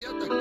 Я так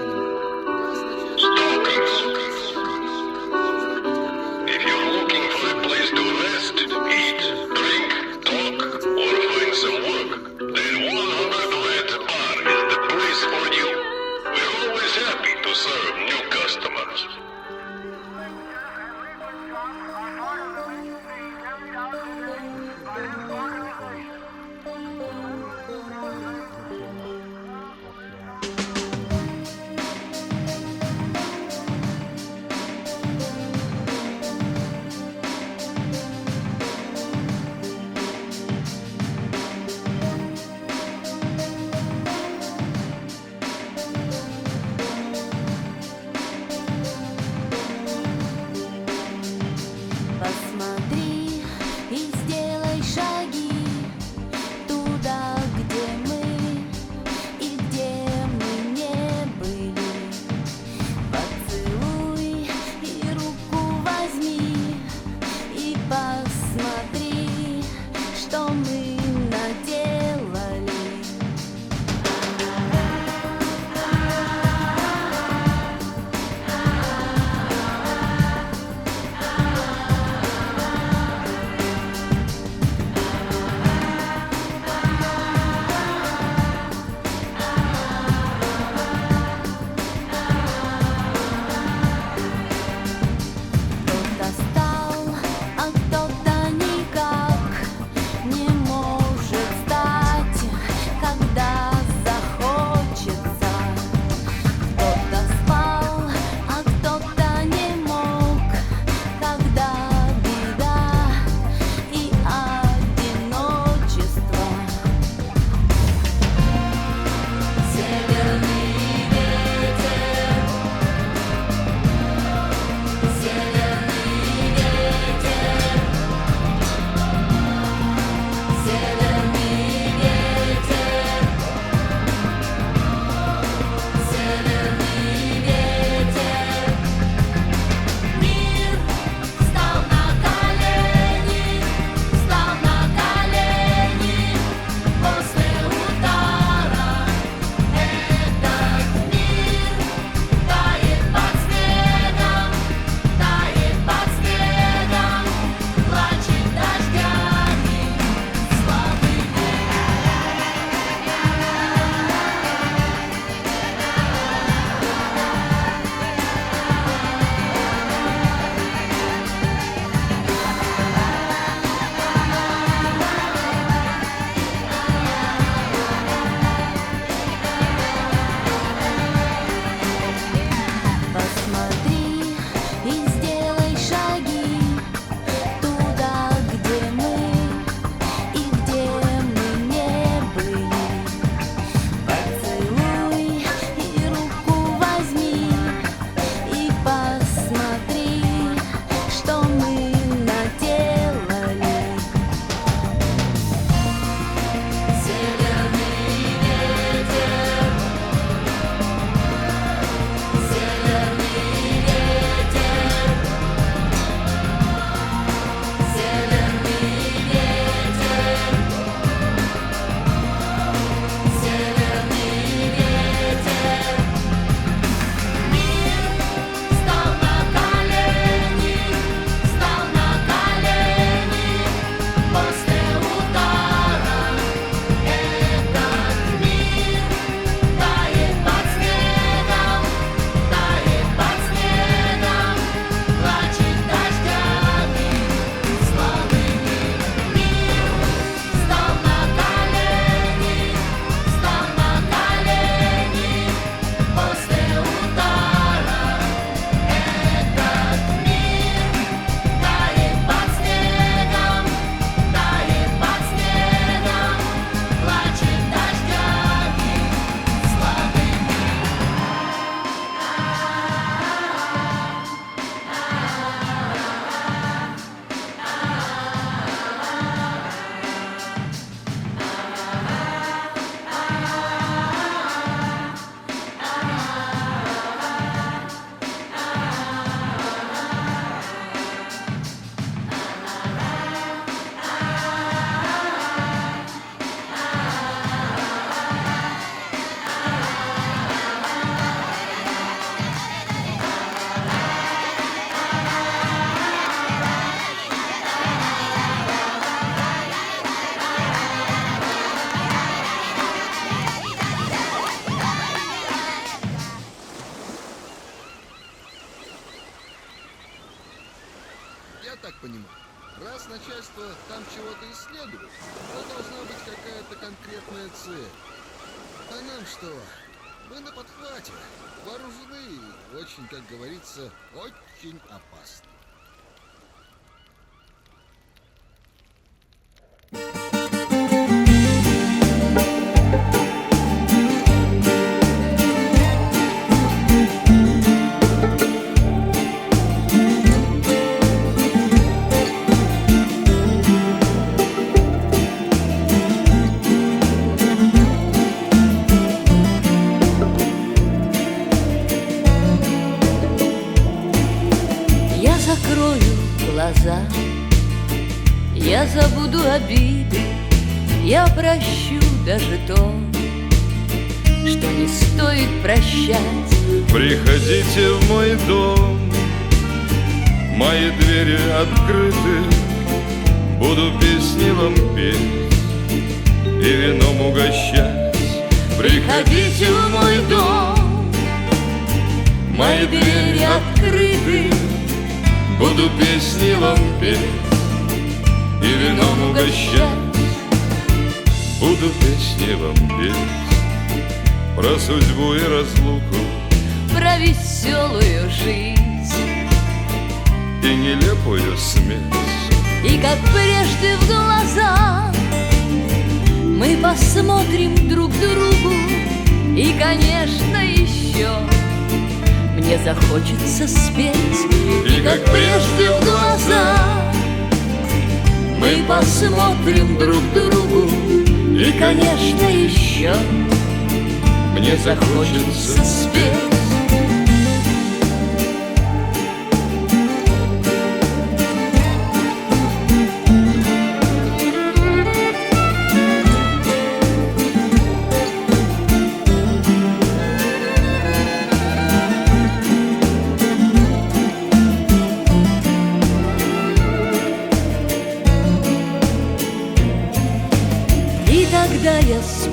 Bye.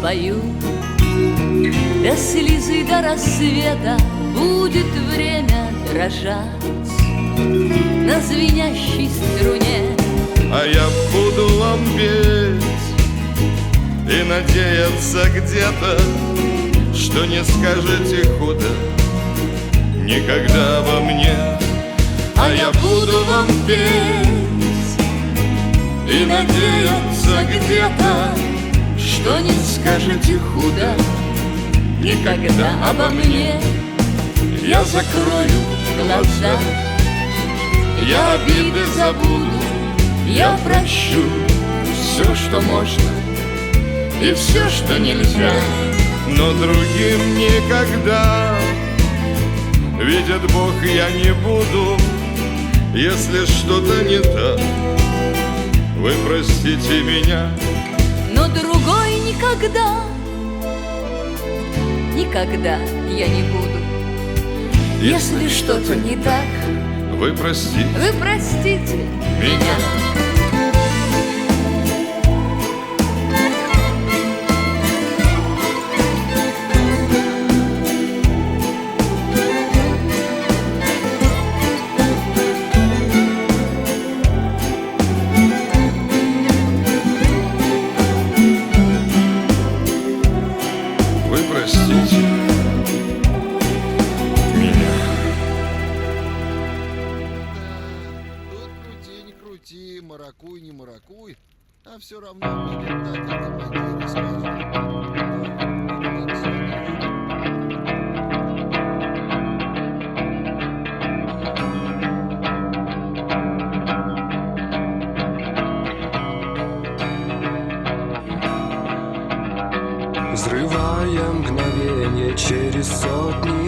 Спою До слезы до рассвета Будет время дрожать На звенящей струне. А я буду вам петь И надеяться где-то Что не скажете худо Никогда обо мне. А я буду вам петь И надеяться где-то Что не скажете худо. Никогда обо мне Я закрою глаза. Я обиды забуду Я прощу Все, что можно И все, что нельзя. Но другим никогда Видит Бог, я не буду. Если что-то не так Вы простите меня. Но другой никогда. Никогда я не буду. Если что-то не так Вы простите. Вы простите меня. Вы маракуй, не маракуй, а все равно будет так, как всё. Взрывая мгновение через сотни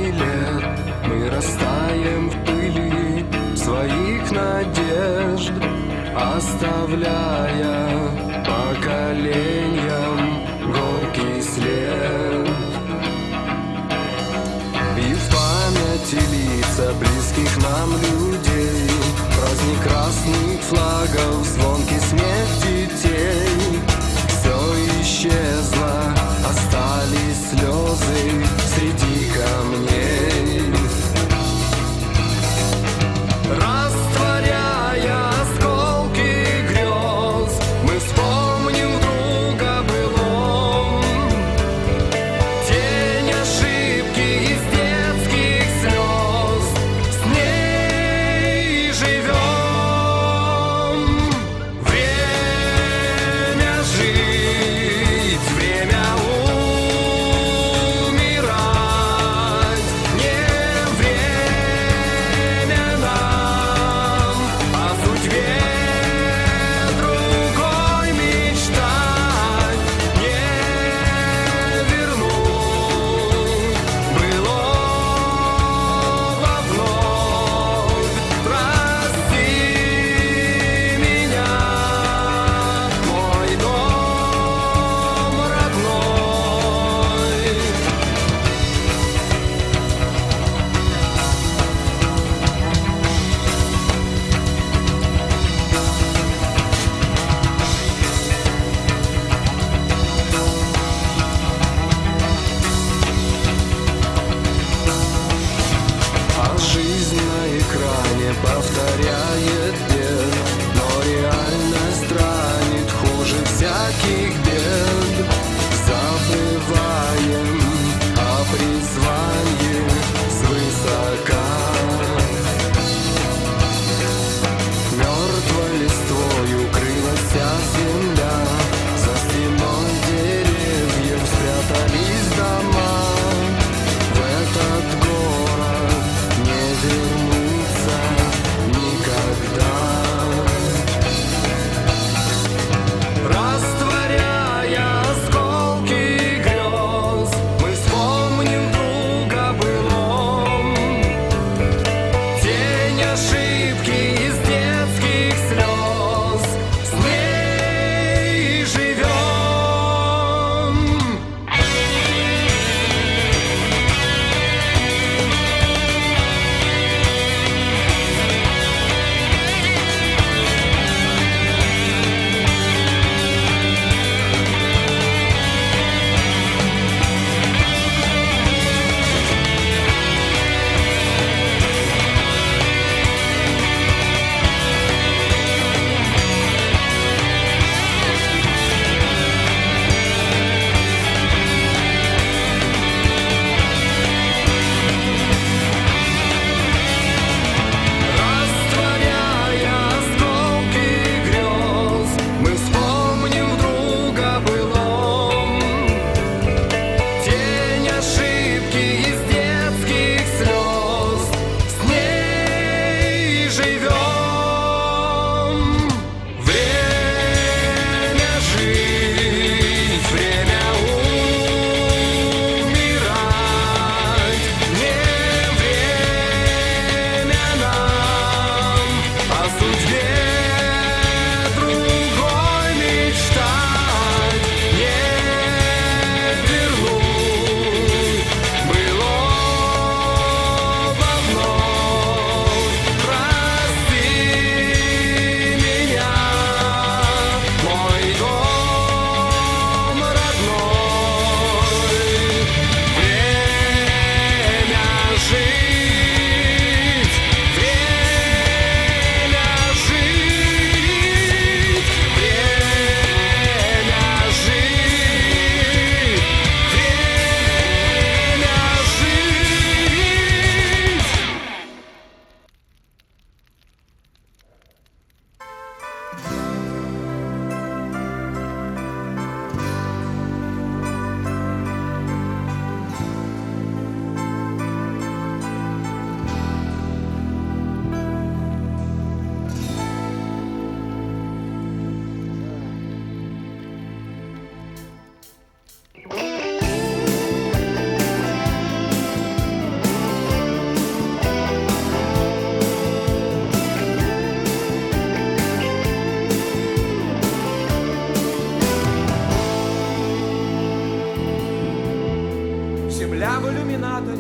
Земля в иллюминаторе,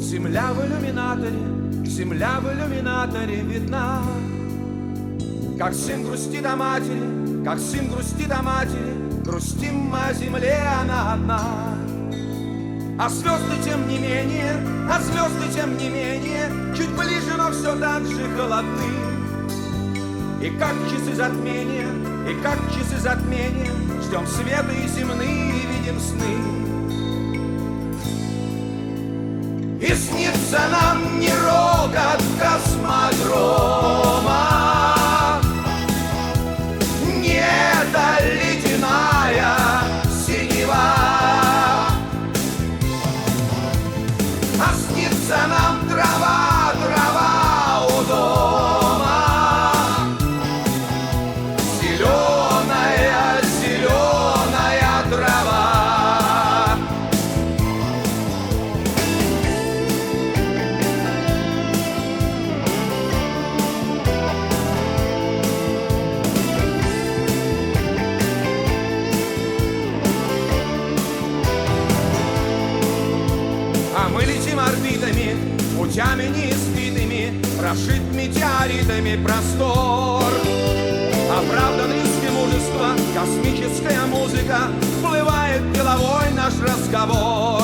земля в иллюминаторе, земля в иллюминаторе видна. Как сын грустит о матери, как сын грустит о матери, грустим мы о земле, она одна. А звезды тем не менее, а звезды тем не менее, чуть ближе, но все так же холодны. И как часы затмения, и как часы затмения, ждем света и земные, и видим сны. И снится нам не рокот космодрома, простор. Оправдан риски мужества, космическая музыка Вплывает в деловой наш разговор.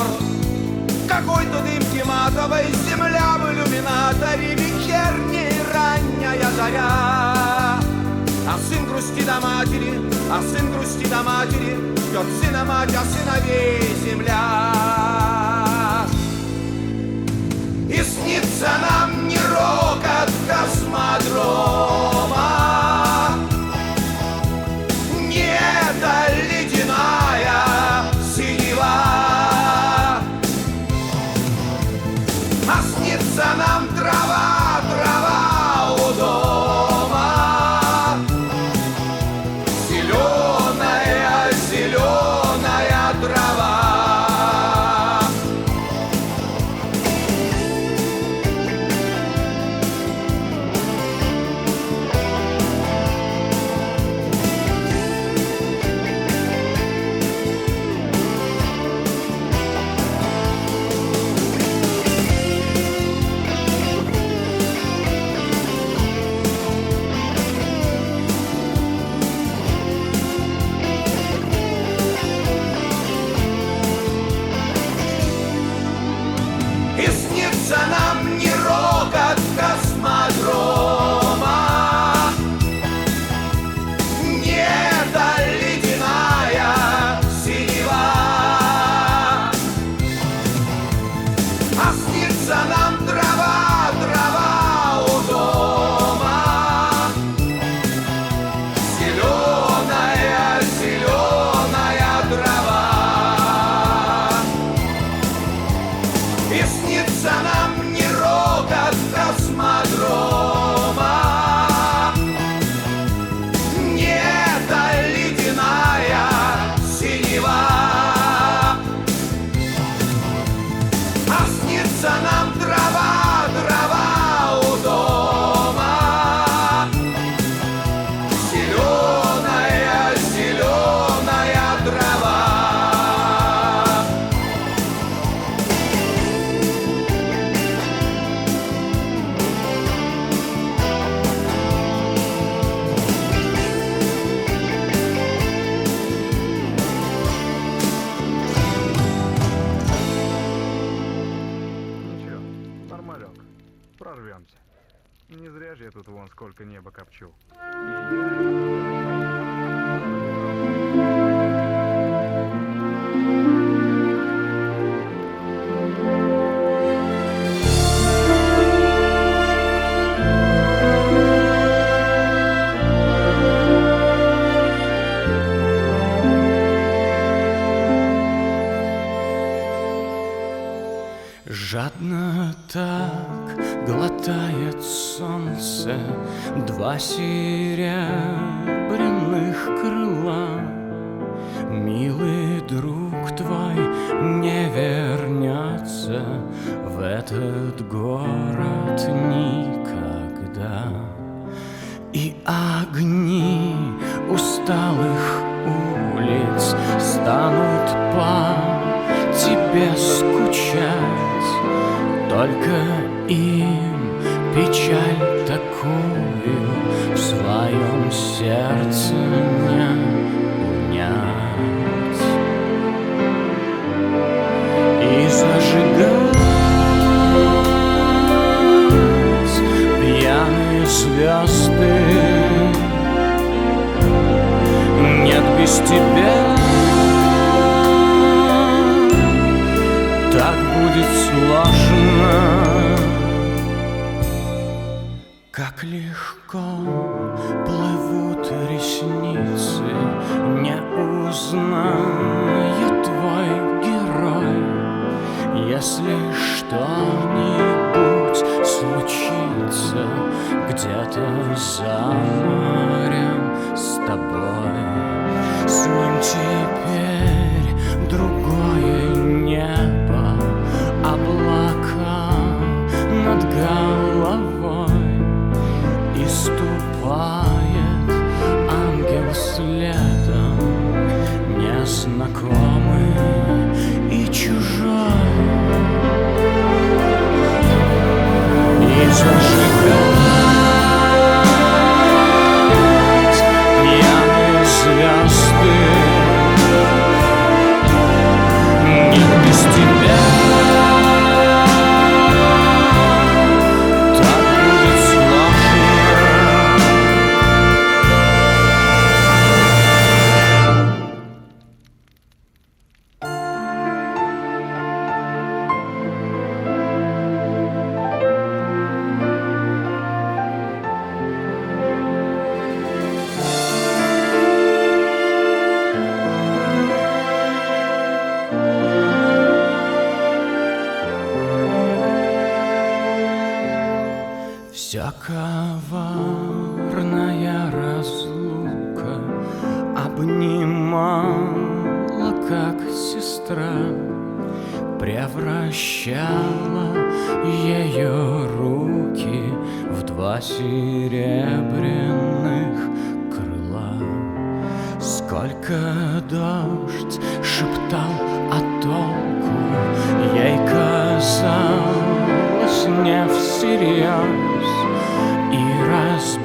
Какой-то дымки матовой, земля в иллюминаторе, вечерней ранняя заря. А сын грусти до матери, а сын грусти до матери, Ждет сына мать, а сыновей земля. И снится нам не рок от космоса, madrugada. sure. Flash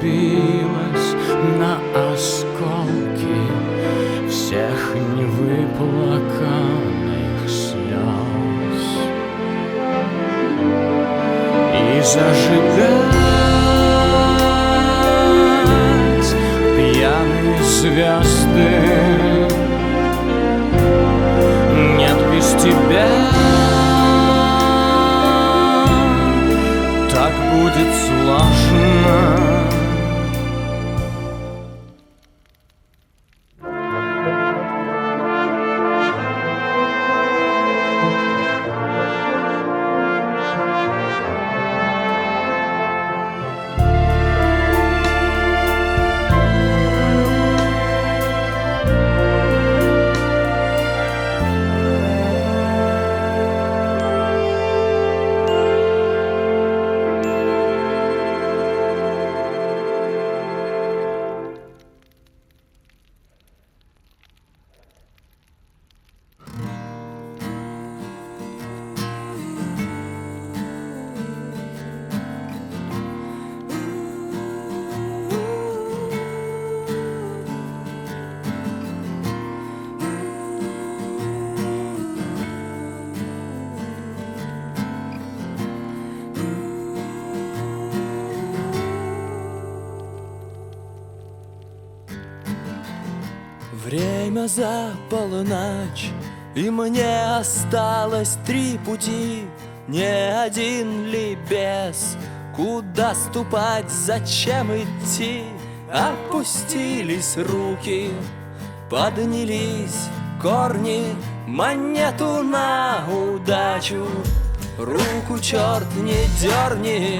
разбилась на осколки Всех невыплаканных слез. И зажигать пьяные звезды. Нет без тебя Так будет сложно за полночь И мне осталось три пути. Не один ли без Куда ступать, зачем идти? Опустились руки Поднялись корни Монету на удачу. Руку черт не дерни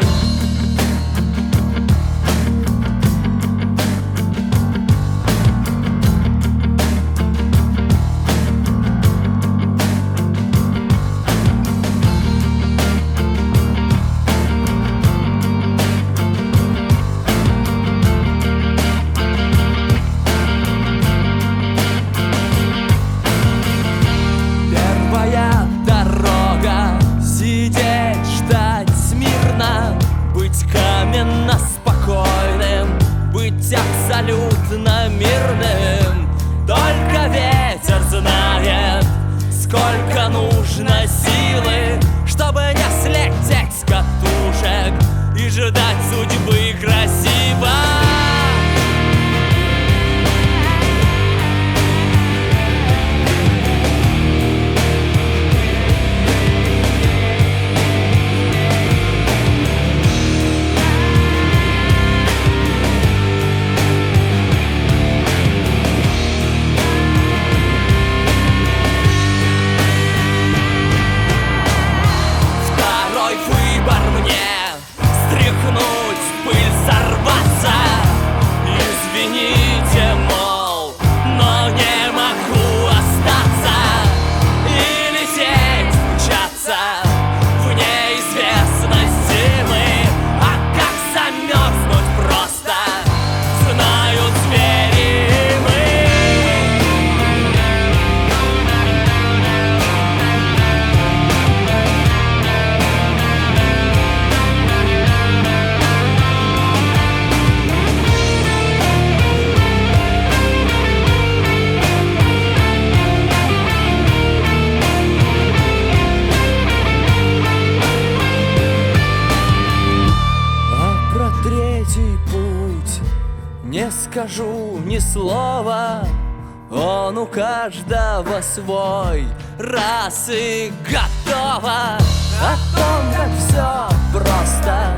Он у каждого свой. Раз и готово. О том, как все просто.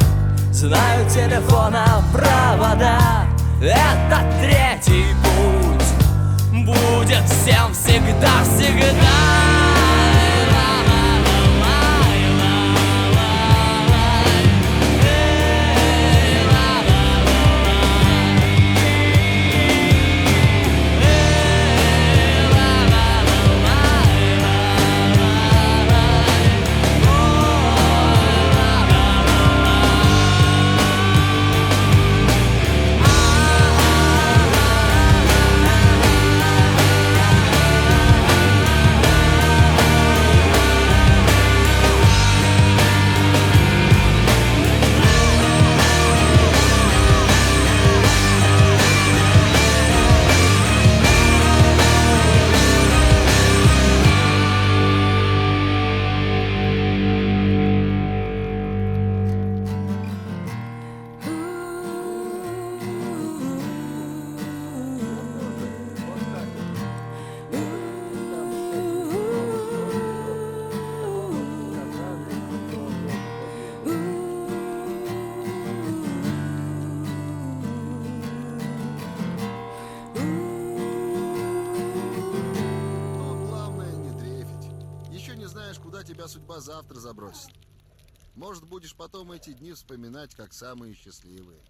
Знаю телефона провода Это третий путь. Будет всем судьба завтра забросит. Может, будешь потом эти дни вспоминать как самые счастливые.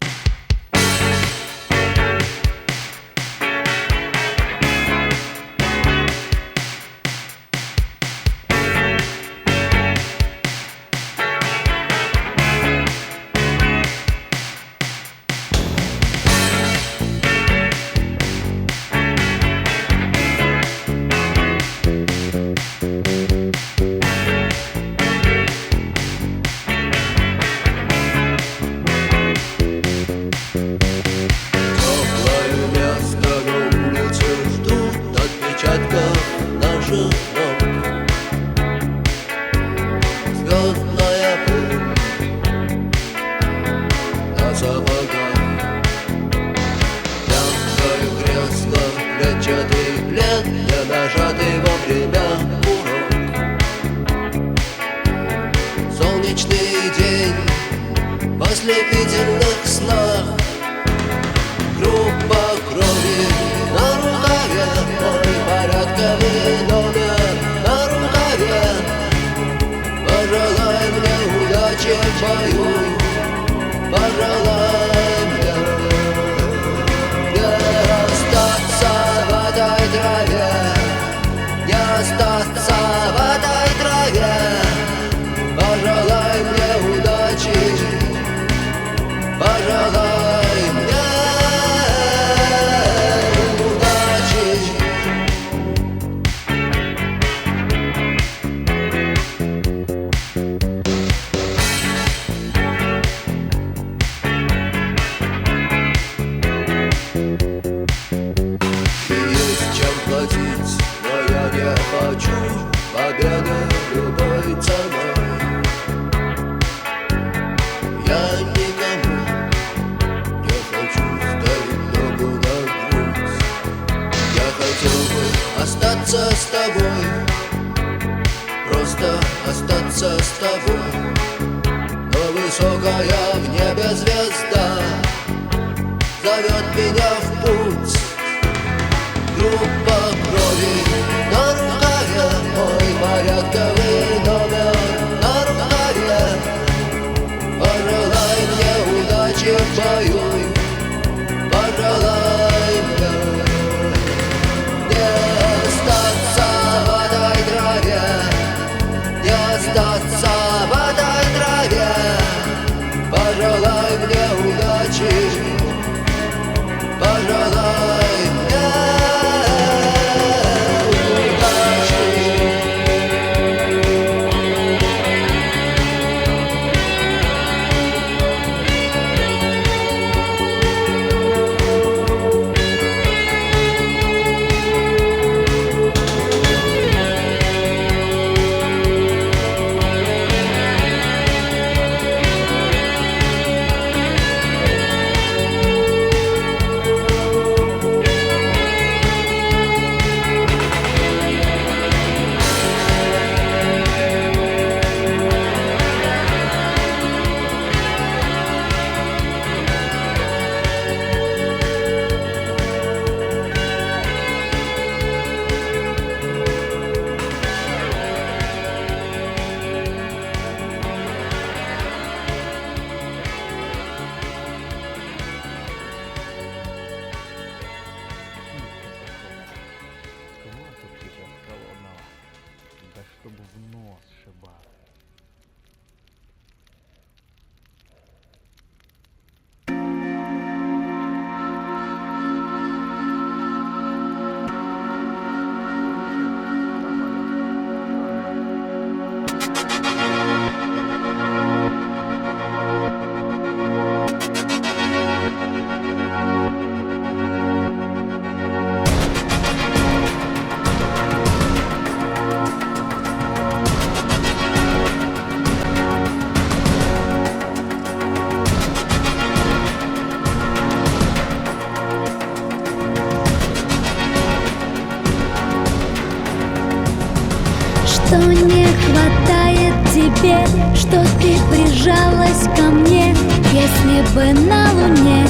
бы на луне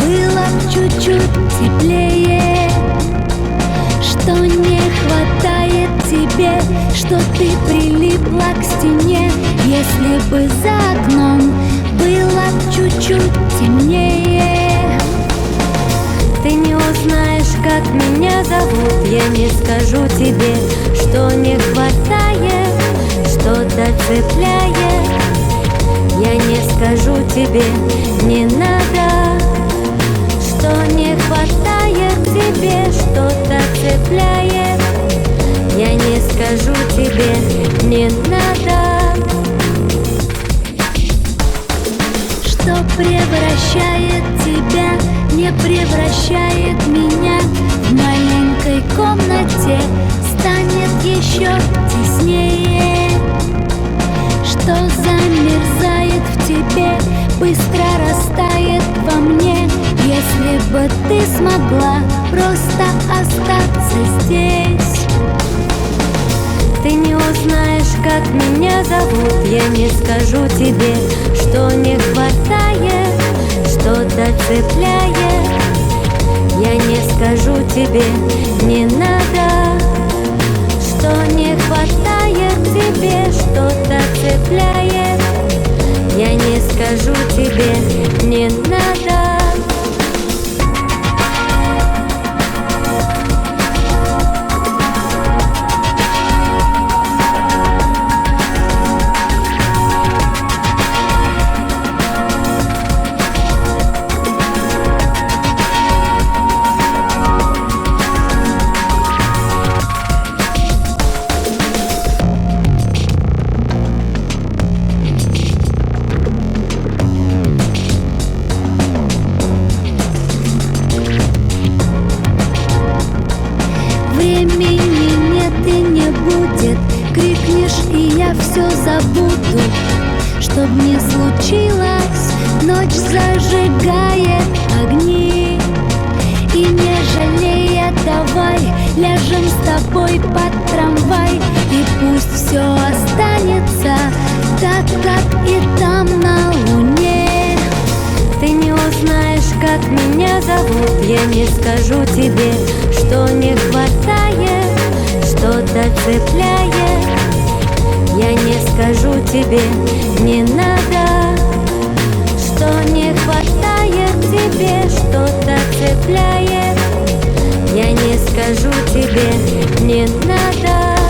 было чуть-чуть теплее. Что не хватает тебе, что ты прилипла к стене. Если бы за окном было чуть-чуть темнее. Ты не узнаешь, как меня зовут. Я не скажу тебе, что не хватает Что-то цепляет скажу тебе, не надо Что не хватает тебе Что-то цепляет. Я не скажу тебе, не надо Что превращает тебя, не превращает меня. В маленькой комнате станет еще теснее. Что замерзает в тебе, быстро растает во мне. Если бы ты смогла просто остаться здесь. Ты не узнаешь, как меня зовут. Я не скажу тебе, что не хватает Что-то цепляет Я не скажу тебе, не надо Что не хватает тебе Что-то цепляет Я не скажу тебе, не надо зовут Я не скажу тебе, что не хватает Что-то цепляет. Я не скажу тебе, не надо Что не хватает тебе Что-то цепляет. Я не скажу тебе, не надо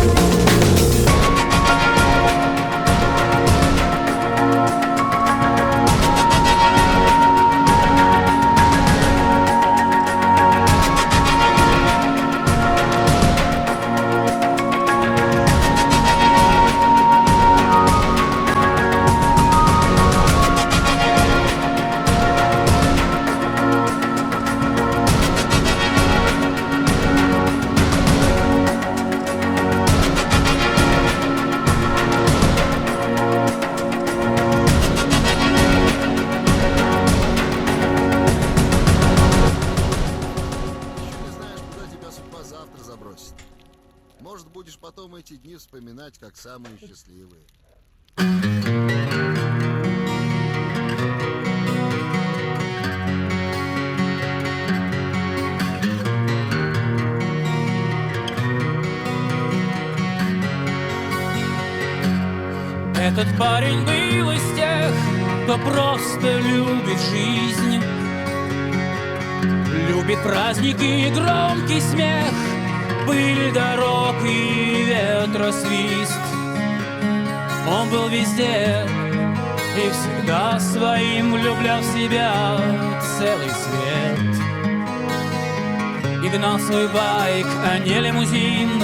праздники и громкий смех Пыль дорог и ветросвист Он был везде и всегда своим влюблял в себя целый свет. И гнал свой байк, а не лимузин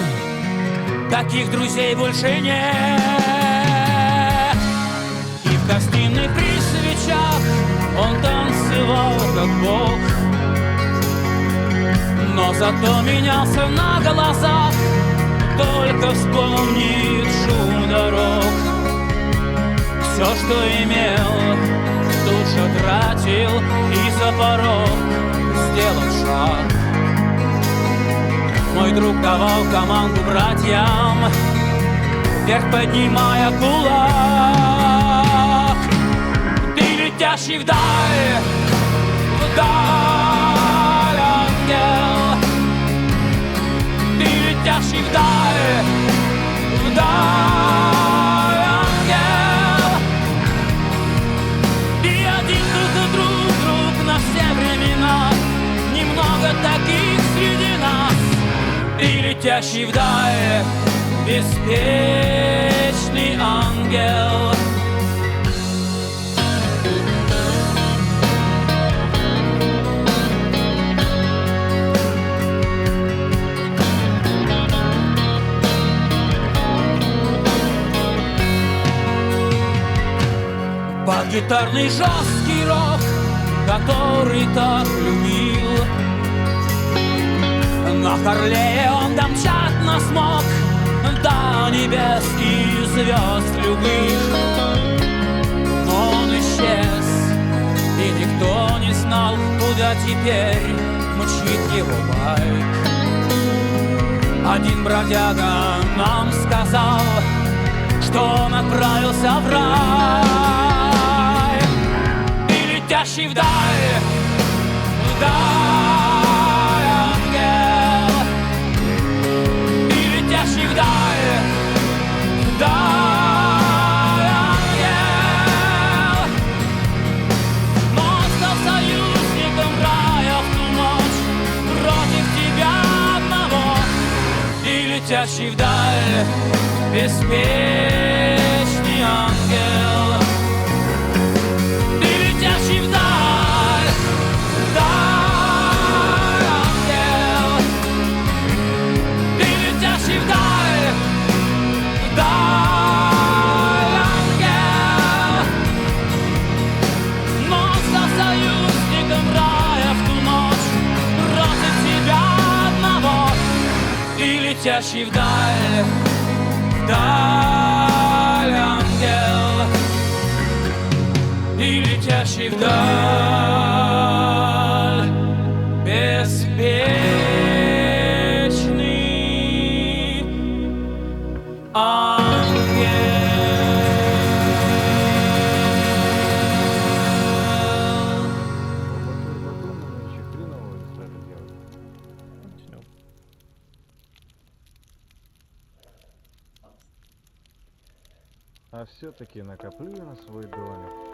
Таких друзей больше нет. И в гостиной при свечах Он танцевал как бог Но зато менялся на глазах. Только вспомнит шум дорог. Все, что имел, тут же тратил И за порог сделал шаг. Мой друг давал команду братьям Вверх поднимая кулак. Ты летящий вдаль Вдаль, ангел Chociaż i w ангел. И один друг за друг, друг на все времена. Немного таких среди нас. И летящий вдаль беспечный ангел. Под гитарный жесткий рок, который так любил. На Харлее он домчать смог До небес и звезд любых. Но он исчез, и никто не знал Куда теперь мчит его байк. Один бродяга нам сказал Что он отправился в рай летящий вдаль, вдаль ангел, и летящий вдаль, вдаль ангел. Но он стал союзником рая в ту ночь против тебя одного, и летящий вдаль беспечный ангел. Летящий вдаль, вдаль ангел. И летящий вдаль Все-таки накоплю на свой домик,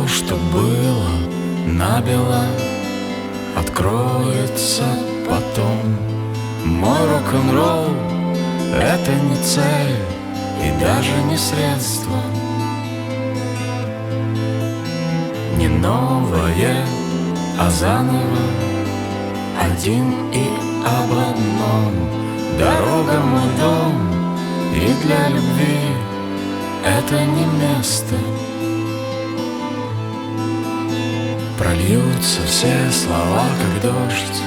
то, что было набело, откроется потом. Мой рок-н-ролл — это не цель и даже не средство. Не новое, а заново, один и об одном. Дорога мой дом, и для любви это не место. Прольются все слова, как дождь.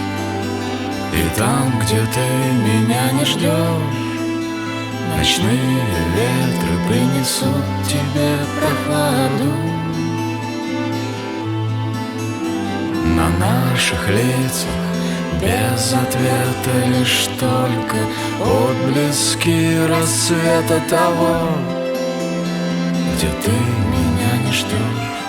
И там, где ты меня не ждешь Ночные ветры принесут тебе прохладу. На наших лицах без ответа лишь только Отблески рассвета того Где ты меня не ждешь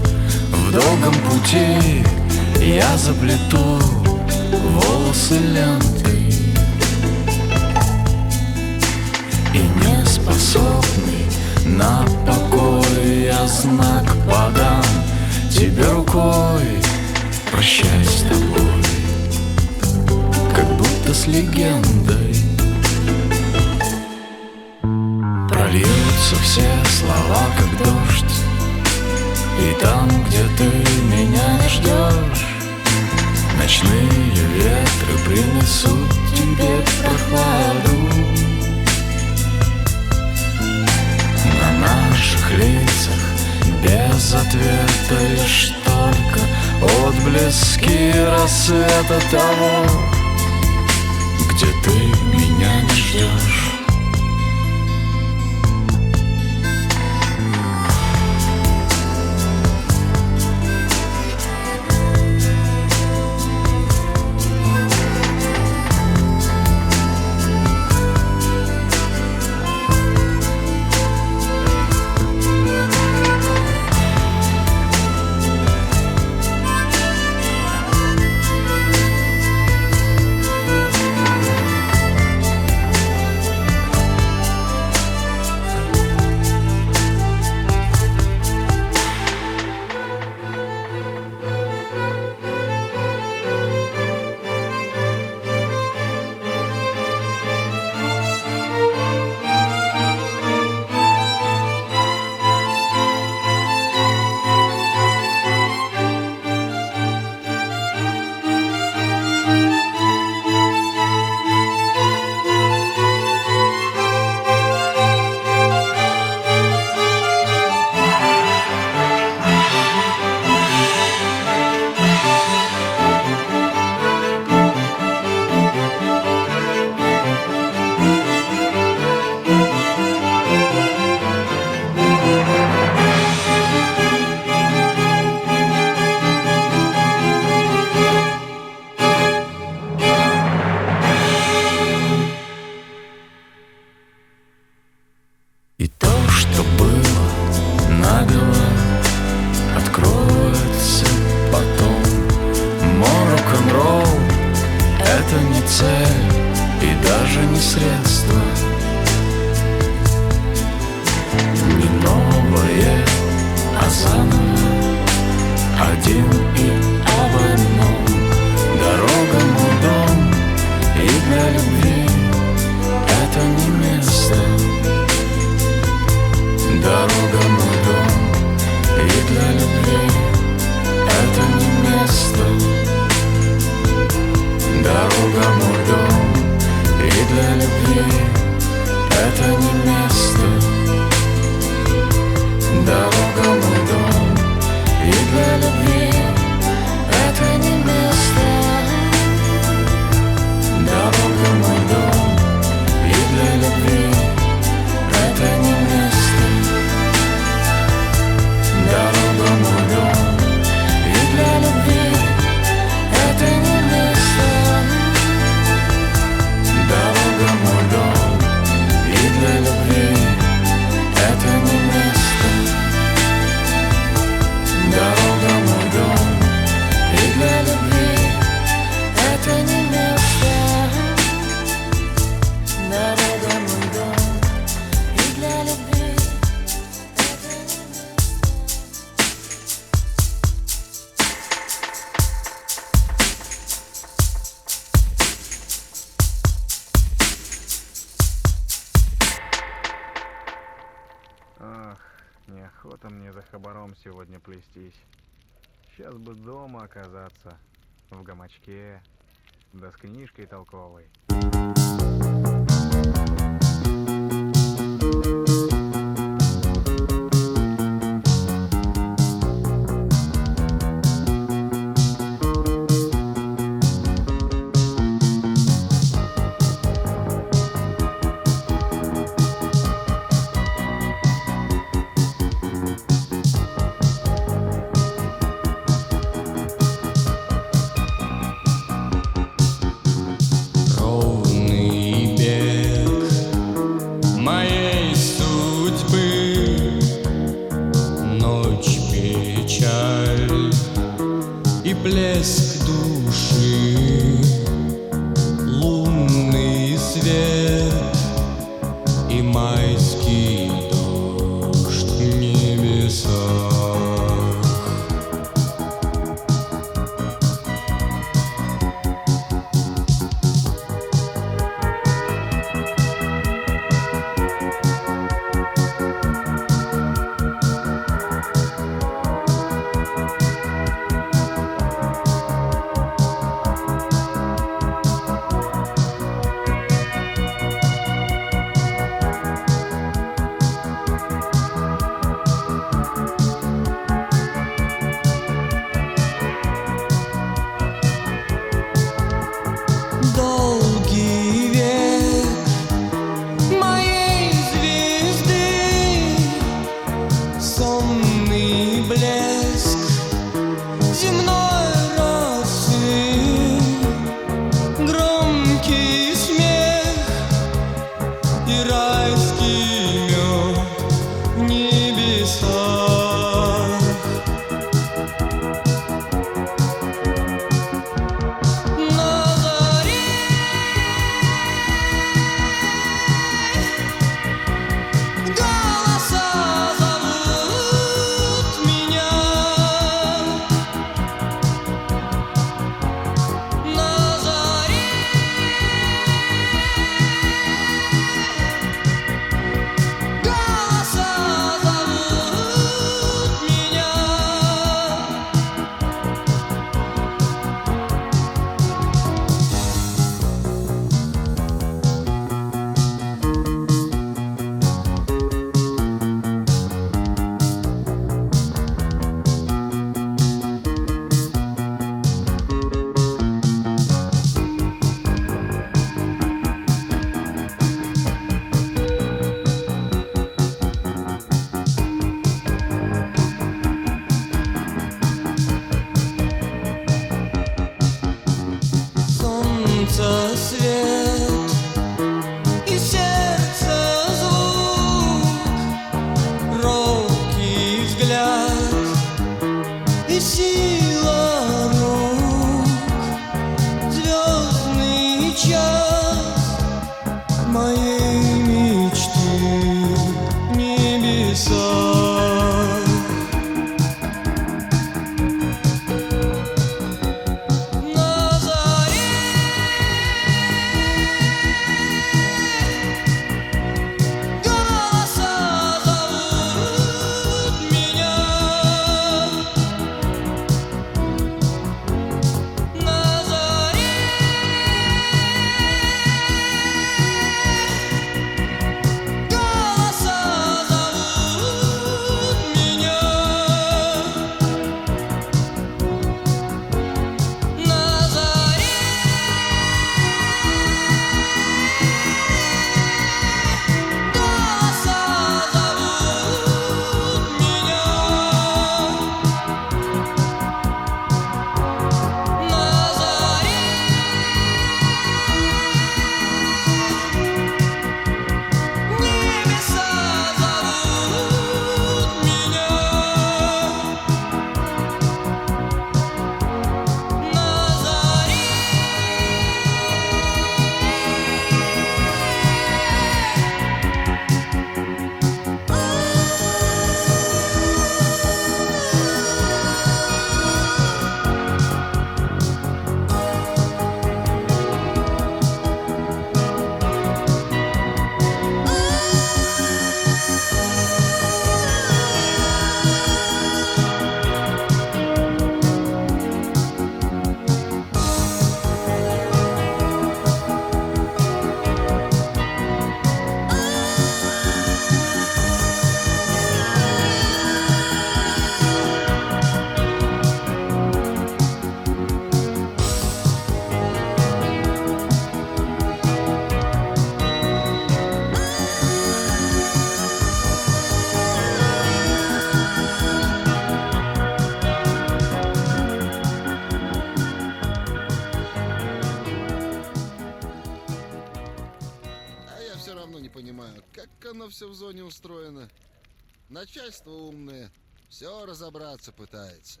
Начальство умное, все разобраться пытается.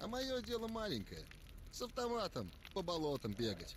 А мое дело маленькое. С автоматом по болотам бегать.